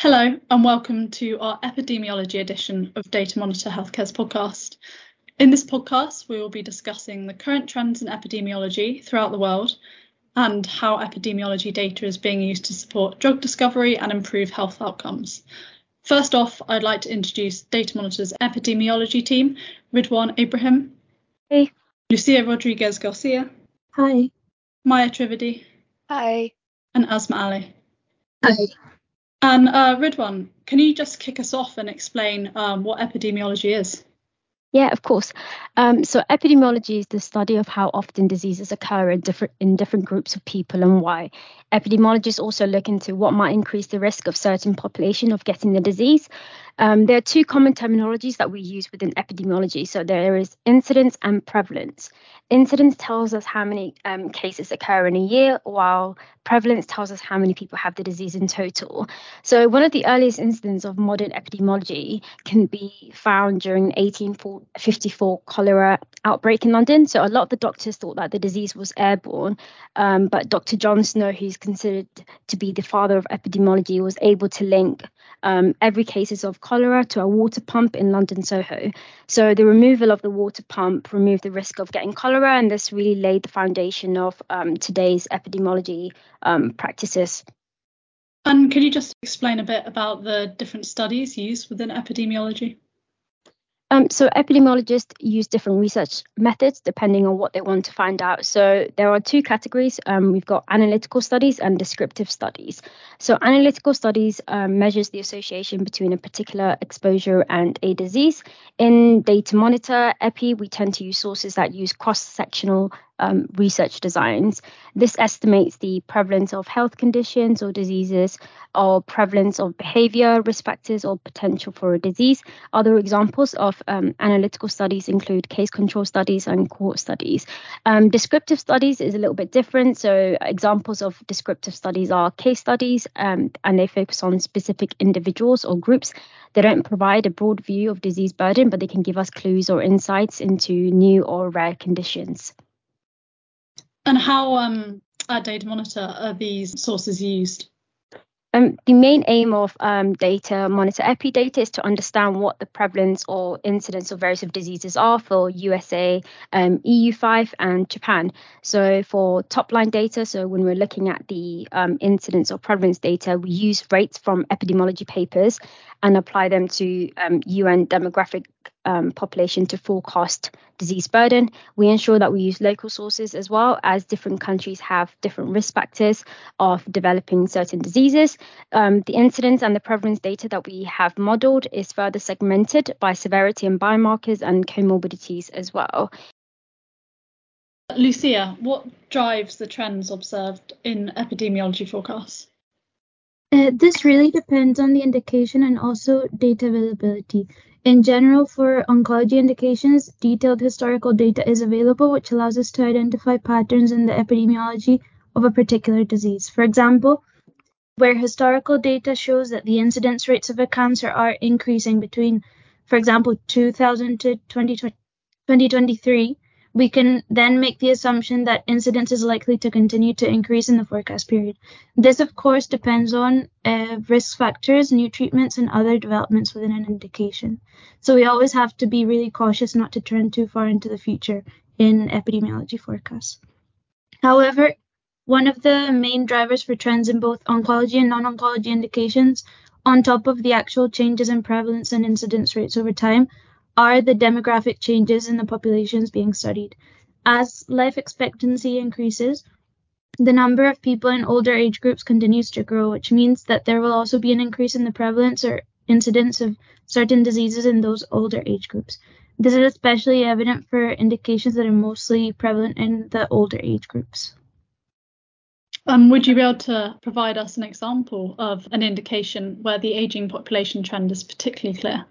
Hello, and welcome to our epidemiology edition of Datamonitor Healthcare's podcast. In this podcast, we will be discussing the current trends in epidemiology throughout the world and how epidemiology data is being used to support drug discovery and improve health outcomes. First off, I'd like to introduce Datamonitor's epidemiology team, Ridwaan Ibrahim. Hey. Lucia Rodriguez-Garcia. Hi. Maya Trivedy. Hi. And Asma Ali. Hi. And uh, Ridwaan, can you just kick us off and explain um, what epidemiology is? Yeah, of course. Um, so epidemiology is the study of how often diseases occur in different in different groups of people and why. Epidemiologists also look into what might increase the risk of certain population of getting the disease. Um, there are two common terminologies that we use within epidemiology. So there is incidence and prevalence. Incidence tells us how many um, cases occur in a year, while prevalence tells us how many people have the disease in total. So one of the earliest incidents of modern epidemiology can be found during 1854 cholera outbreak in London. So a lot of the doctors thought that the disease was airborne, um, but Dr. John Snow, who's considered to be the father of epidemiology, was able to link um, every cases of cholera to a water pump in London Soho. So the removal of the water pump removed the risk of getting cholera, and this really laid the foundation of um, today's epidemiology um, practices. And could you just explain a bit about the different studies used within epidemiology? Um, so epidemiologists use different research methods depending on what they want to find out. So there are two categories. Um, we've got analytical studies and descriptive studies. So analytical studies um, measures the association between a particular exposure and a disease. In Datamonitor epi, we tend to use sources that use cross-sectional um, research designs. This estimates the prevalence of health conditions or diseases, or prevalence of behavior risk factors, or potential for a disease. Other examples of um, analytical studies include case control studies and cohort studies. Um, descriptive studies is a little bit different. So, examples of descriptive studies are case studies, um, and they focus on specific individuals or groups. They don't provide a broad view of disease burden, but they can give us clues or insights into new or rare conditions. And how um, at Datamonitor are these sources used? Um, the main aim of um, Datamonitor epi data is to understand what the prevalence or incidence of various diseases are for USA, um, EU5, and Japan. So for top line data, so when we're looking at the um, incidence or prevalence data, we use rates from epidemiology papers and apply them to UN um, demographic um, population to forecast disease burden. We ensure that we use local sources as well, as different countries have different risk factors of developing certain diseases. Um, the incidence and the prevalence data that we have modeled is further segmented by severity and biomarkers and comorbidities as well. Lucia, what drives the trends observed in epidemiology forecasts? Uh, this really depends on the indication and also data availability. In general, for oncology indications, detailed historical data is available, which allows us to identify patterns in the epidemiology of a particular disease. For example, where historical data shows that the incidence rates of a cancer are increasing between, for example, 2000 to 2023, we can then make the assumption that incidence is likely to continue to increase in the forecast period. This, of course, depends on uh, risk factors, new treatments, and other developments within an indication. So we always have to be really cautious not to turn too far into the future in epidemiology forecasts. However, one of the main drivers for trends in both oncology and non oncology indications, on top of the actual changes in prevalence and incidence rates over time, are the demographic changes in the populations being studied. As life expectancy increases, the number of people in older age groups continues to grow, which means that there will also be an increase in the prevalence or incidence of certain diseases in those older age groups. This is especially evident for indications that are mostly prevalent in the older age groups. Um, would you be able to provide us an example of an indication where the aging population trend is particularly clear?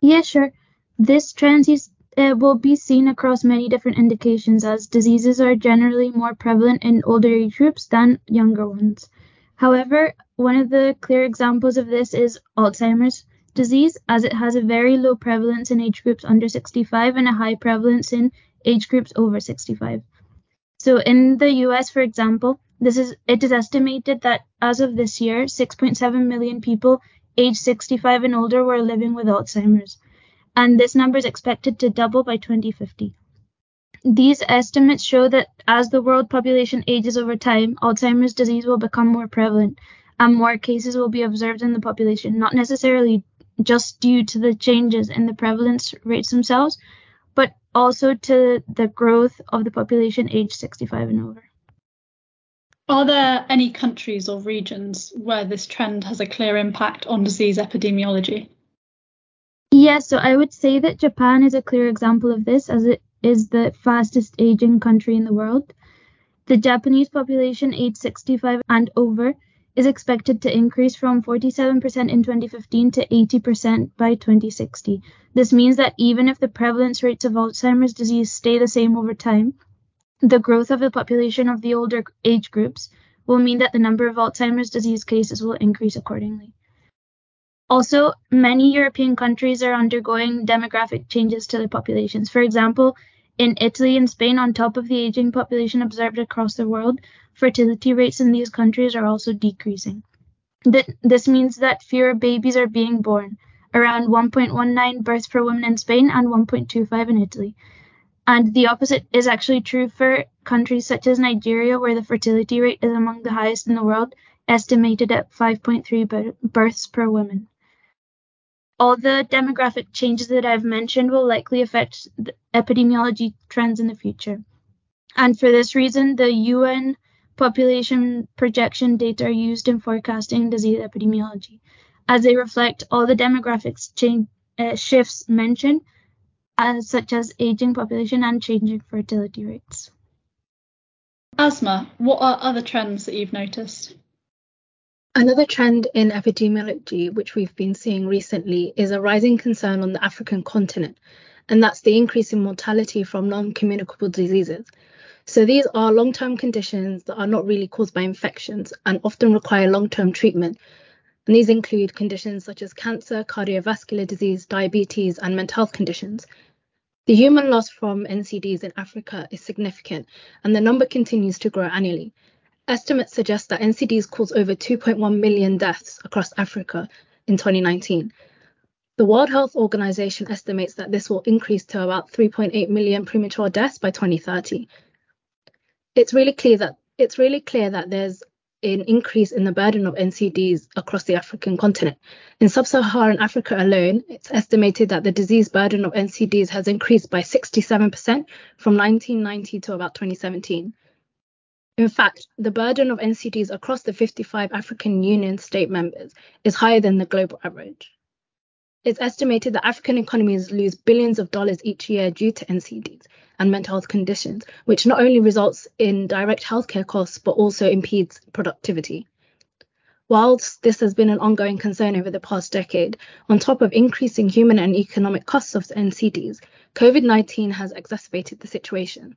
Yeah, sure. This trend is, uh, will be seen across many different indications as diseases are generally more prevalent in older age groups than younger ones. However, one of the clear examples of this is Alzheimer's disease, as it has a very low prevalence in age groups under 65 and a high prevalence in age groups over 65. So, in the US, for example, This is it is estimated that as of this year, 6.7 million people aged 65 and older were living with Alzheimer's, and this number is expected to double by 2050. These estimates show that as the world population ages over time, Alzheimer's disease will become more prevalent and more cases will be observed in the population, not necessarily just due to the changes in the prevalence rates themselves, but also to the growth of the population aged 65 and over. Are there any countries or regions where this trend has a clear impact on disease epidemiology? Yes, so I would say that Japan is a clear example of this as it is the fastest aging country in the world. The Japanese population aged 65 and over is expected to increase from 47% in 2015 to 80% by 2060. This means that even if the prevalence rates of Alzheimer's disease stay the same over time, the growth of the population of the older age groups will mean that the number of Alzheimer's disease cases will increase accordingly. Also, many European countries are undergoing demographic changes to their populations. For example, in Italy and Spain, on top of the aging population observed across the world, fertility rates in these countries are also decreasing. This means that fewer babies are being born, around 1.19 births per woman in Spain and 1.25 in Italy. And the opposite is actually true for countries such as Nigeria, where the fertility rate is among the highest in the world, estimated at 5.3 births per woman. All the demographic changes that I've mentioned will likely affect epidemiology trends in the future. And for this reason, the UN population projection data are used in forecasting disease epidemiology, as they reflect all the demographics change, uh, shifts mentioned as, such as aging population and changing fertility rates. Asma, what are other trends that you've noticed? Another trend in epidemiology, which we've been seeing recently, is a rising concern on the African continent, and that's the increase in mortality from non communicable diseases. So, these are long term conditions that are not really caused by infections and often require long term treatment. And these include conditions such as cancer, cardiovascular disease, diabetes, and mental health conditions. The human loss from NCDs in Africa is significant, and the number continues to grow annually. Estimates suggest that NCDs caused over 2.1 million deaths across Africa in 2019. The World Health Organization estimates that this will increase to about 3.8 million premature deaths by 2030. It's really clear that it's really clear that there's an increase in the burden of NCDs across the African continent. In sub Saharan Africa alone, it's estimated that the disease burden of NCDs has increased by 67% from 1990 to about 2017. In fact, the burden of NCDs across the 55 African Union state members is higher than the global average. It's estimated that African economies lose billions of dollars each year due to NCDs and mental health conditions, which not only results in direct healthcare costs but also impedes productivity. Whilst this has been an ongoing concern over the past decade, on top of increasing human and economic costs of NCDs, COVID 19 has exacerbated the situation.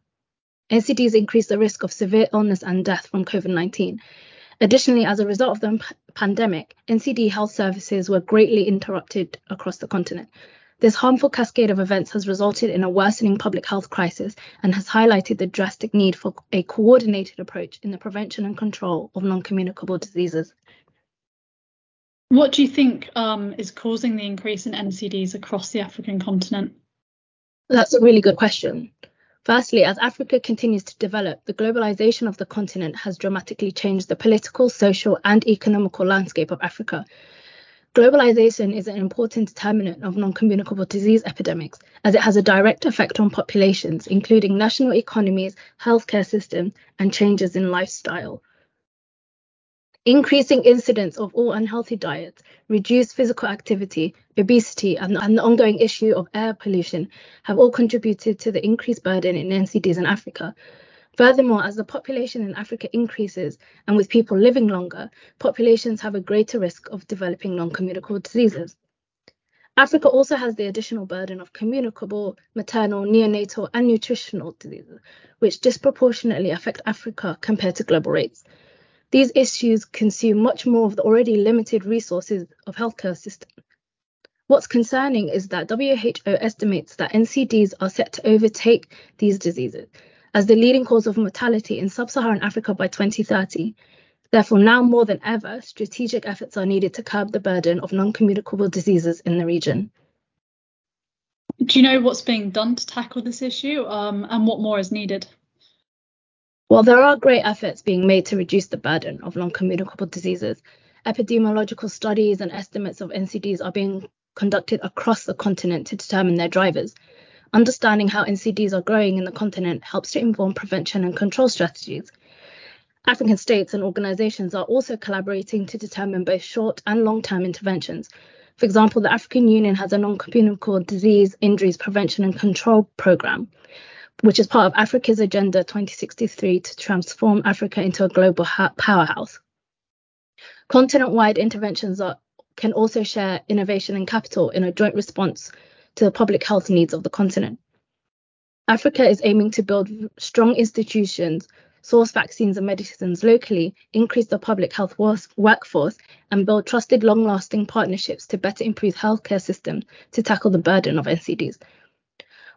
NCDs increase the risk of severe illness and death from COVID 19, Additionally, as a result of the p- pandemic, NCD health services were greatly interrupted across the continent. This harmful cascade of events has resulted in a worsening public health crisis and has highlighted the drastic need for a coordinated approach in the prevention and control of non communicable diseases. What do you think um, is causing the increase in NCDs across the African continent? That's a really good question. Firstly, as Africa continues to develop, the globalization of the continent has dramatically changed the political, social, and economical landscape of Africa. Globalization is an important determinant of non communicable disease epidemics, as it has a direct effect on populations, including national economies, healthcare systems, and changes in lifestyle. Increasing incidence of all unhealthy diets, reduced physical activity, obesity, and, and, the ongoing issue of air pollution have all contributed to the increased burden in NCDs in Africa. Furthermore, as the population in Africa increases and with people living longer, populations have a greater risk of developing non communicable diseases. Africa also has the additional burden of communicable, maternal, neonatal, and nutritional diseases, which disproportionately affect Africa compared to global rates. These issues consume much more of the already limited resources of healthcare system. What's concerning is that WHO estimates that NCDs are set to overtake these diseases, as the leading cause of mortality in sub Saharan Africa by 2030. Therefore, now more than ever, strategic efforts are needed to curb the burden of non communicable diseases in the region. Do you know what's being done to tackle this issue um, and what more is needed? While there are great efforts being made to reduce the burden of non communicable diseases, epidemiological studies and estimates of NCDs are being conducted across the continent to determine their drivers. Understanding how NCDs are growing in the continent helps to inform prevention and control strategies. African states and organizations are also collaborating to determine both short and long term interventions. For example, the African Union has a non communicable disease injuries prevention and control program, which is part of Africa's Agenda 2063 to transform Africa into a global powerhouse. Continent wide interventions are can also share innovation and capital in a joint response to the public health needs of the continent. Africa is aiming to build strong institutions, source vaccines and medicines locally, increase the public health workforce, and build trusted, long lasting partnerships to better improve healthcare systems to tackle the burden of NCDs.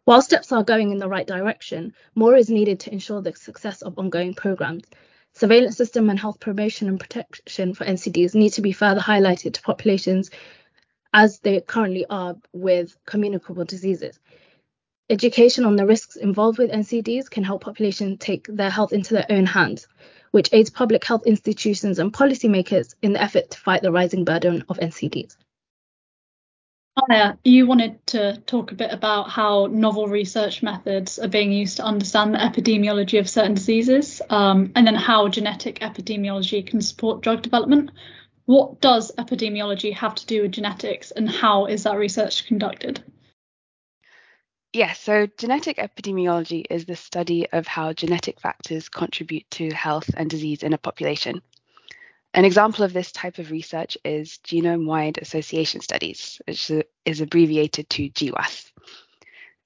While steps are going in the right direction, more is needed to ensure the success of ongoing programs. Surveillance system and health promotion and protection for NCDs need to be further highlighted to populations as they currently are with communicable diseases. Education on the risks involved with NCDs can help populations take their health into their own hands, which aids public health institutions and policymakers in the effort to fight the rising burden of NCDs. Hiya, you wanted to talk a bit about how novel research methods are being used to understand the epidemiology of certain diseases, um, and then how genetic epidemiology can support drug development. What does epidemiology have to do with genetics, and how is that research conducted? Yeah, so genetic epidemiology is the study of how genetic factors contribute to health and disease in a population. An example of this type of research is genome wide association studies, which is abbreviated to GWAS.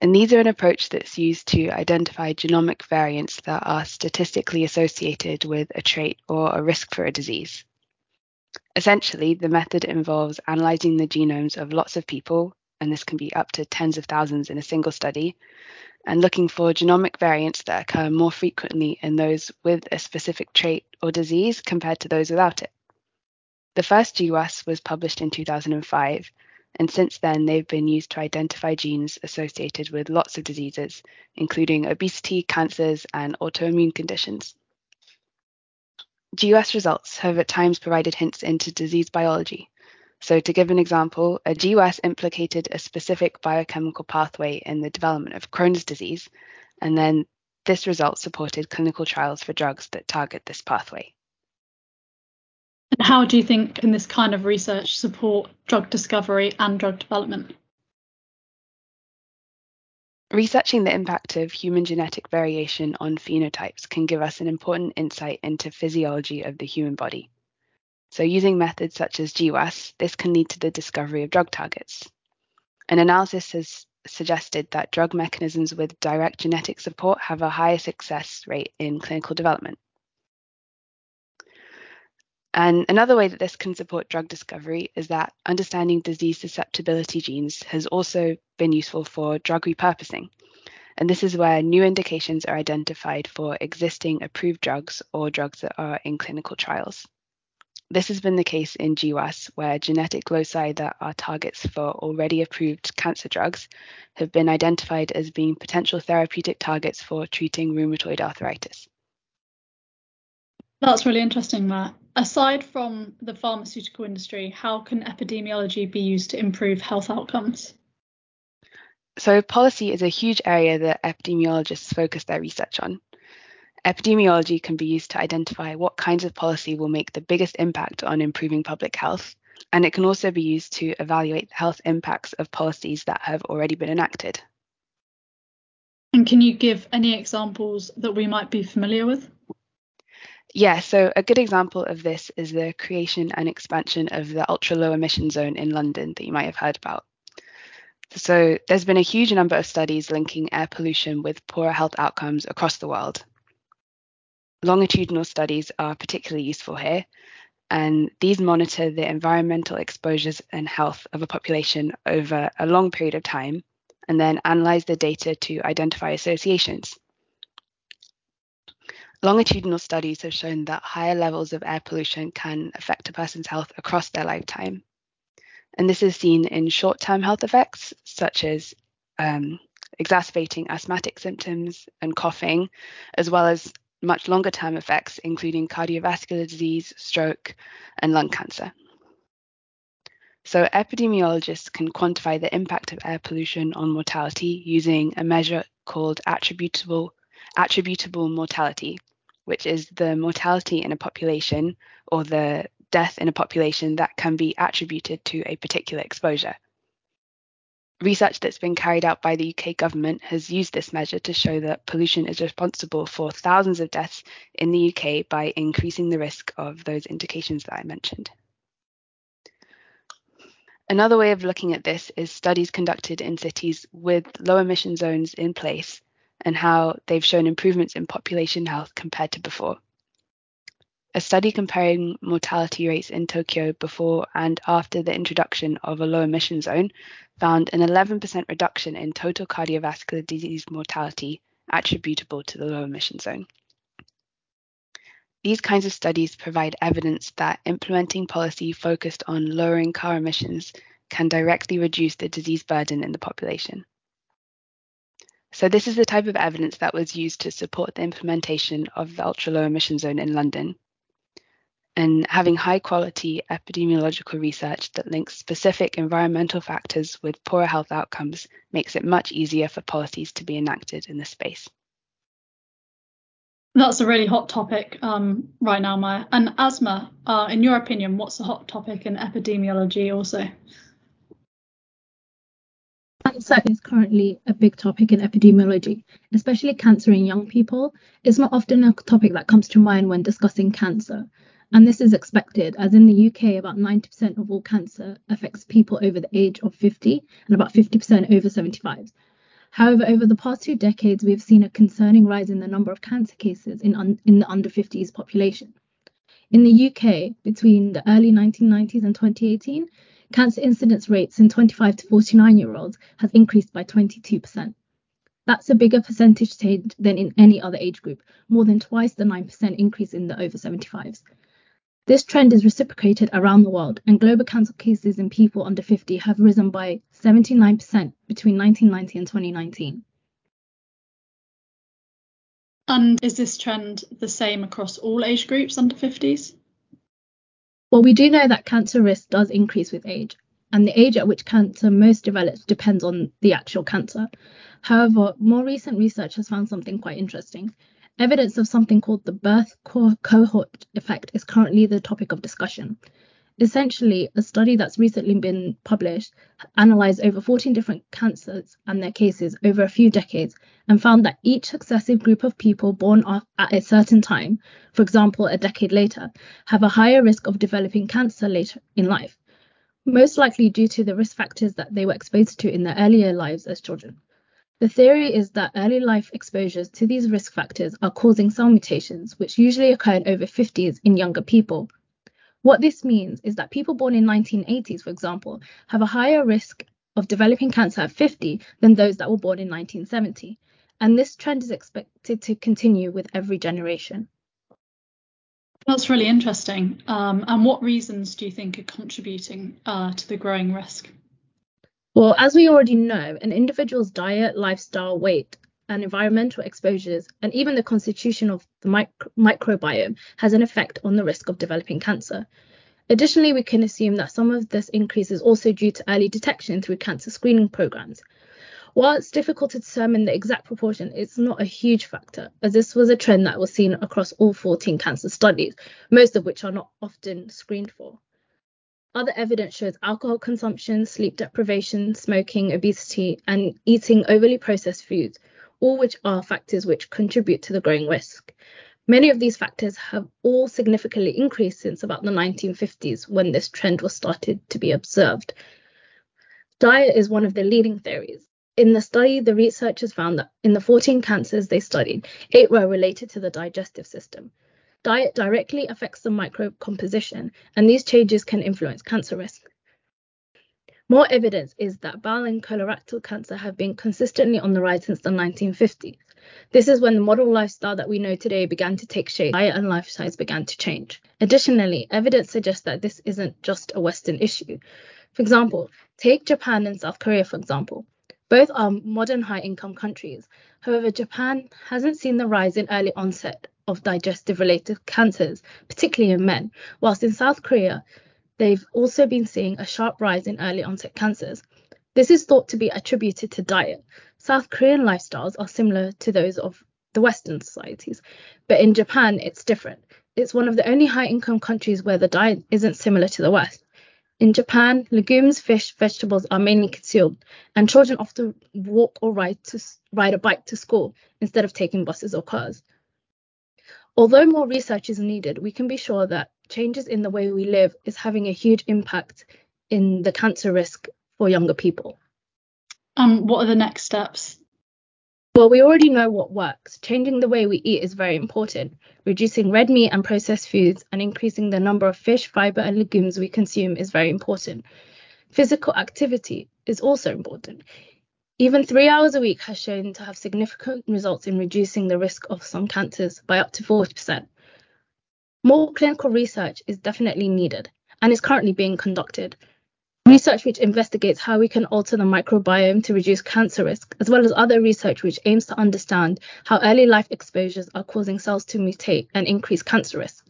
And these are an approach that's used to identify genomic variants that are statistically associated with a trait or a risk for a disease. Essentially, the method involves analyzing the genomes of lots of people, and this can be up to tens of thousands in a single study, and looking for genomic variants that occur more frequently in those with a specific trait or disease compared to those without it. The first GWAS was published in 2005, and since then they've been used to identify genes associated with lots of diseases, including obesity, cancers, and autoimmune conditions. GWAS results have at times provided hints into disease biology, so, to give an example, a GWAS implicated a specific biochemical pathway in the development of Crohn's disease, and then this result supported clinical trials for drugs that target this pathway. And how do you think can this kind of research support drug discovery and drug development? Researching the impact of human genetic variation on phenotypes can give us an important insight into physiology of the human body. So, using methods such as GWAS, this can lead to the discovery of drug targets. An analysis has suggested that drug mechanisms with direct genetic support have a higher success rate in clinical development. And another way that this can support drug discovery is that understanding disease susceptibility genes has also been useful for drug repurposing. And this is where new indications are identified for existing approved drugs or drugs that are in clinical trials. This has been the case in GWAS, where genetic loci that are targets for already approved cancer drugs have been identified as being potential therapeutic targets for treating rheumatoid arthritis. That's really interesting, Matt. Aside from the pharmaceutical industry, how can epidemiology be used to improve health outcomes? So, policy is a huge area that epidemiologists focus their research on. Epidemiology can be used to identify what kinds of policy will make the biggest impact on improving public health, and it can also be used to evaluate the health impacts of policies that have already been enacted. And can you give any examples that we might be familiar with? Yeah, so a good example of this is the creation and expansion of the ultra low emission zone in London that you might have heard about. So there's been a huge number of studies linking air pollution with poorer health outcomes across the world. Longitudinal studies are particularly useful here, and these monitor the environmental exposures and health of a population over a long period of time and then analyze the data to identify associations. Longitudinal studies have shown that higher levels of air pollution can affect a person's health across their lifetime. And this is seen in short term health effects, such as um, exacerbating asthmatic symptoms and coughing, as well as much longer term effects, including cardiovascular disease, stroke, and lung cancer. So, epidemiologists can quantify the impact of air pollution on mortality using a measure called attributable, attributable mortality, which is the mortality in a population or the death in a population that can be attributed to a particular exposure. Research that's been carried out by the UK government has used this measure to show that pollution is responsible for thousands of deaths in the UK by increasing the risk of those indications that I mentioned. Another way of looking at this is studies conducted in cities with low emission zones in place and how they've shown improvements in population health compared to before. A study comparing mortality rates in Tokyo before and after the introduction of a low emission zone found an 11% reduction in total cardiovascular disease mortality attributable to the low emission zone. These kinds of studies provide evidence that implementing policy focused on lowering car emissions can directly reduce the disease burden in the population. So this is the type of evidence that was used to support the implementation of the ultra low emission zone in London. And having high quality epidemiological research that links specific environmental factors with poorer health outcomes makes it much easier for policies to be enacted in this space. That's a really hot topic um, right now, Maya. And Asma, uh, in your opinion, what's a hot topic in epidemiology also? Cancer is currently a big topic in epidemiology, especially cancer in young people. It's not often a topic that comes to mind when discussing cancer. And this is expected, as in the UK, about 90% of all cancer affects people over the age of 50 and about 50% over 75. However, over the past two decades, we have seen a concerning rise in the number of cancer cases in, un- in the under 50s population. In the UK, between the early 1990s and 2018, cancer incidence rates in 25 to 49 year olds has increased by 22%. That's a bigger percentage change than in any other age group, more than twice the 9% increase in the over 75s. This trend is reciprocated around the world, and global cancer cases in people under 50 have risen by 79% between 1990 and 2019. And is this trend the same across all age groups under 50s? Well, we do know that cancer risk does increase with age, and the age at which cancer most develops depends on the actual cancer. However, more recent research has found something quite interesting. Evidence of something called the birth cohort effect is currently the topic of discussion. Essentially, a study that's recently been published analyzed over 14 different cancers and their cases over a few decades and found that each successive group of people born at a certain time, for example, a decade later, have a higher risk of developing cancer later in life, most likely due to the risk factors that they were exposed to in their earlier lives as children. The theory is that early life exposures to these risk factors are causing cell mutations, which usually occur in over 50s in younger people. What this means is that people born in 1980s, for example, have a higher risk of developing cancer at 50 than those that were born in 1970. And this trend is expected to continue with every generation. That's really interesting. Um, and what reasons do you think are contributing uh, to the growing risk? Well, as we already know, an individual's diet, lifestyle, weight, and environmental exposures, and even the constitution of the micro- microbiome, has an effect on the risk of developing cancer. Additionally, we can assume that some of this increase is also due to early detection through cancer screening programs. While it's difficult to determine the exact proportion, it's not a huge factor, as this was a trend that was seen across all 14 cancer studies, most of which are not often screened for. Other evidence shows alcohol consumption, sleep deprivation, smoking, obesity, and eating overly processed foods, all which are factors which contribute to the growing risk. Many of these factors have all significantly increased since about the 1950s when this trend was started to be observed. Diet is one of the leading theories. In the study, the researchers found that in the 14 cancers they studied, eight were related to the digestive system. Diet directly affects the microbe composition, and these changes can influence cancer risk. More evidence is that bowel and colorectal cancer have been consistently on the rise since the 1950s. This is when the modern lifestyle that we know today began to take shape, diet and lifestyles began to change. Additionally, evidence suggests that this isn't just a Western issue. For example, take Japan and South Korea, for example. Both are modern high income countries. However, Japan hasn't seen the rise in early onset of digestive related cancers, particularly in men, whilst in South Korea, they've also been seeing a sharp rise in early onset cancers. This is thought to be attributed to diet. South Korean lifestyles are similar to those of the Western societies, but in Japan, it's different. It's one of the only high income countries where the diet isn't similar to the West. In Japan, legumes, fish, vegetables are mainly consumed, and children often walk or ride to ride a bike to school instead of taking buses or cars. Although more research is needed, we can be sure that changes in the way we live is having a huge impact in the cancer risk for younger people. Um, what are the next steps? Well, we already know what works. Changing the way we eat is very important. Reducing red meat and processed foods and increasing the number of fish, fiber, and legumes we consume is very important. Physical activity is also important. Even three hours a week has shown to have significant results in reducing the risk of some cancers by up to 40%. More clinical research is definitely needed and is currently being conducted. Research which investigates how we can alter the microbiome to reduce cancer risk, as well as other research which aims to understand how early life exposures are causing cells to mutate and increase cancer risk.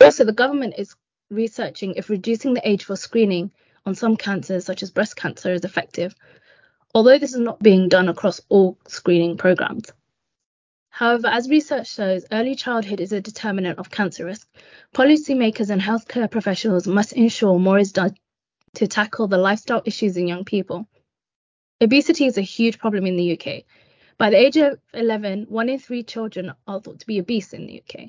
Also, the government is researching if reducing the age for screening on some cancers, such as breast cancer, is effective, although this is not being done across all screening programs. However, as research shows, early childhood is a determinant of cancer risk. Policymakers and healthcare professionals must ensure more is done to tackle the lifestyle issues in young people. Obesity is a huge problem in the UK. By the age of 11, one in three children are thought to be obese in the UK.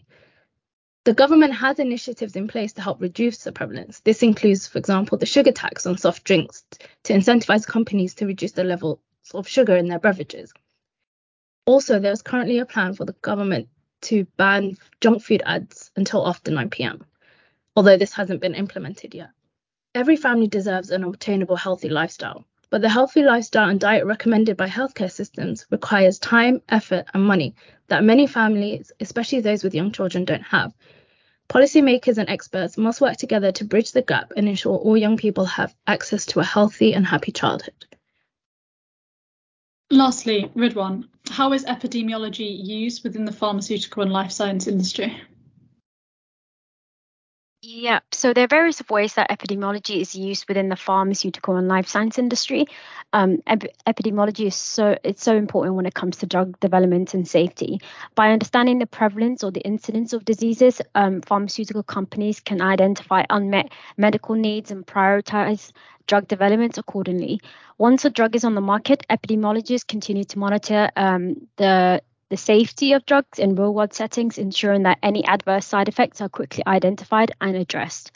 The government has initiatives in place to help reduce the prevalence. This includes, for example, the sugar tax on soft drinks to incentivize companies to reduce the levels of sugar in their beverages. Also, there is currently a plan for the government to ban junk food ads until after 9 pm, although this hasn't been implemented yet. Every family deserves an obtainable healthy lifestyle, but the healthy lifestyle and diet recommended by healthcare systems requires time, effort, and money that many families, especially those with young children, don't have. Policymakers and experts must work together to bridge the gap and ensure all young people have access to a healthy and happy childhood. Lastly, Ridwaan, how is epidemiology used within the pharmaceutical and life science industry? Yeah, so there are various ways that epidemiology is used within the pharmaceutical and life science industry. Um, ep- epidemiology is so it's so important when it comes to drug development and safety. By understanding the prevalence or the incidence of diseases, um, pharmaceutical companies can identify unmet medical needs and prioritize drug development accordingly. Once a drug is on the market, epidemiologists continue to monitor um, the the safety of drugs in real world settings, ensuring that any adverse side effects are quickly identified and addressed.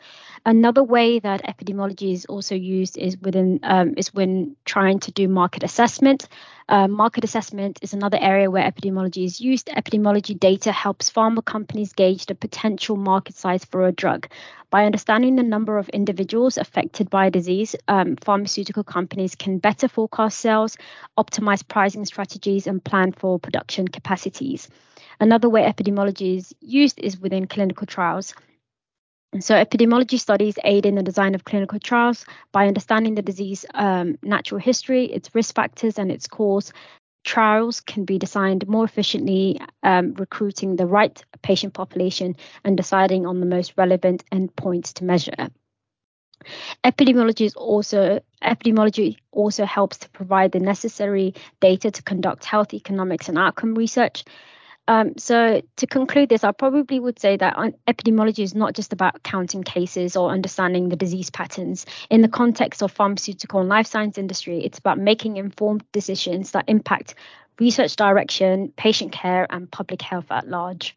Another way that epidemiology is also used is within um, is when trying to do market assessment. Uh, market assessment is another area where epidemiology is used. Epidemiology data helps pharma companies gauge the potential market size for a drug. By understanding the number of individuals affected by a disease, um, pharmaceutical companies can better forecast sales, optimize pricing strategies, and plan for production capacities. Another way epidemiology is used is within clinical trials. So, epidemiology studies aid in the design of clinical trials by understanding the disease um, natural history, its risk factors, and its cause. Trials can be designed more efficiently, um, recruiting the right patient population and deciding on the most relevant endpoints to measure. Epidemiology is also epidemiology also helps to provide the necessary data to conduct health economics and outcome research. Um, so to conclude this, I probably would say that epidemiology is not just about counting cases or understanding the disease patterns. In the context of pharmaceutical and life science industry, it's about making informed decisions that impact research direction, patient care, and public health at large.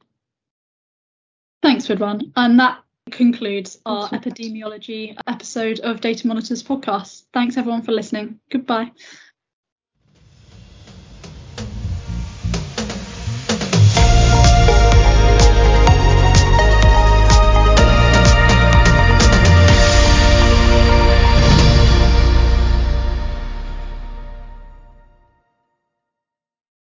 Thanks, Ridwaan. And that concludes our epidemiology episode of Datamonitors podcast. Thanks everyone for listening. Goodbye.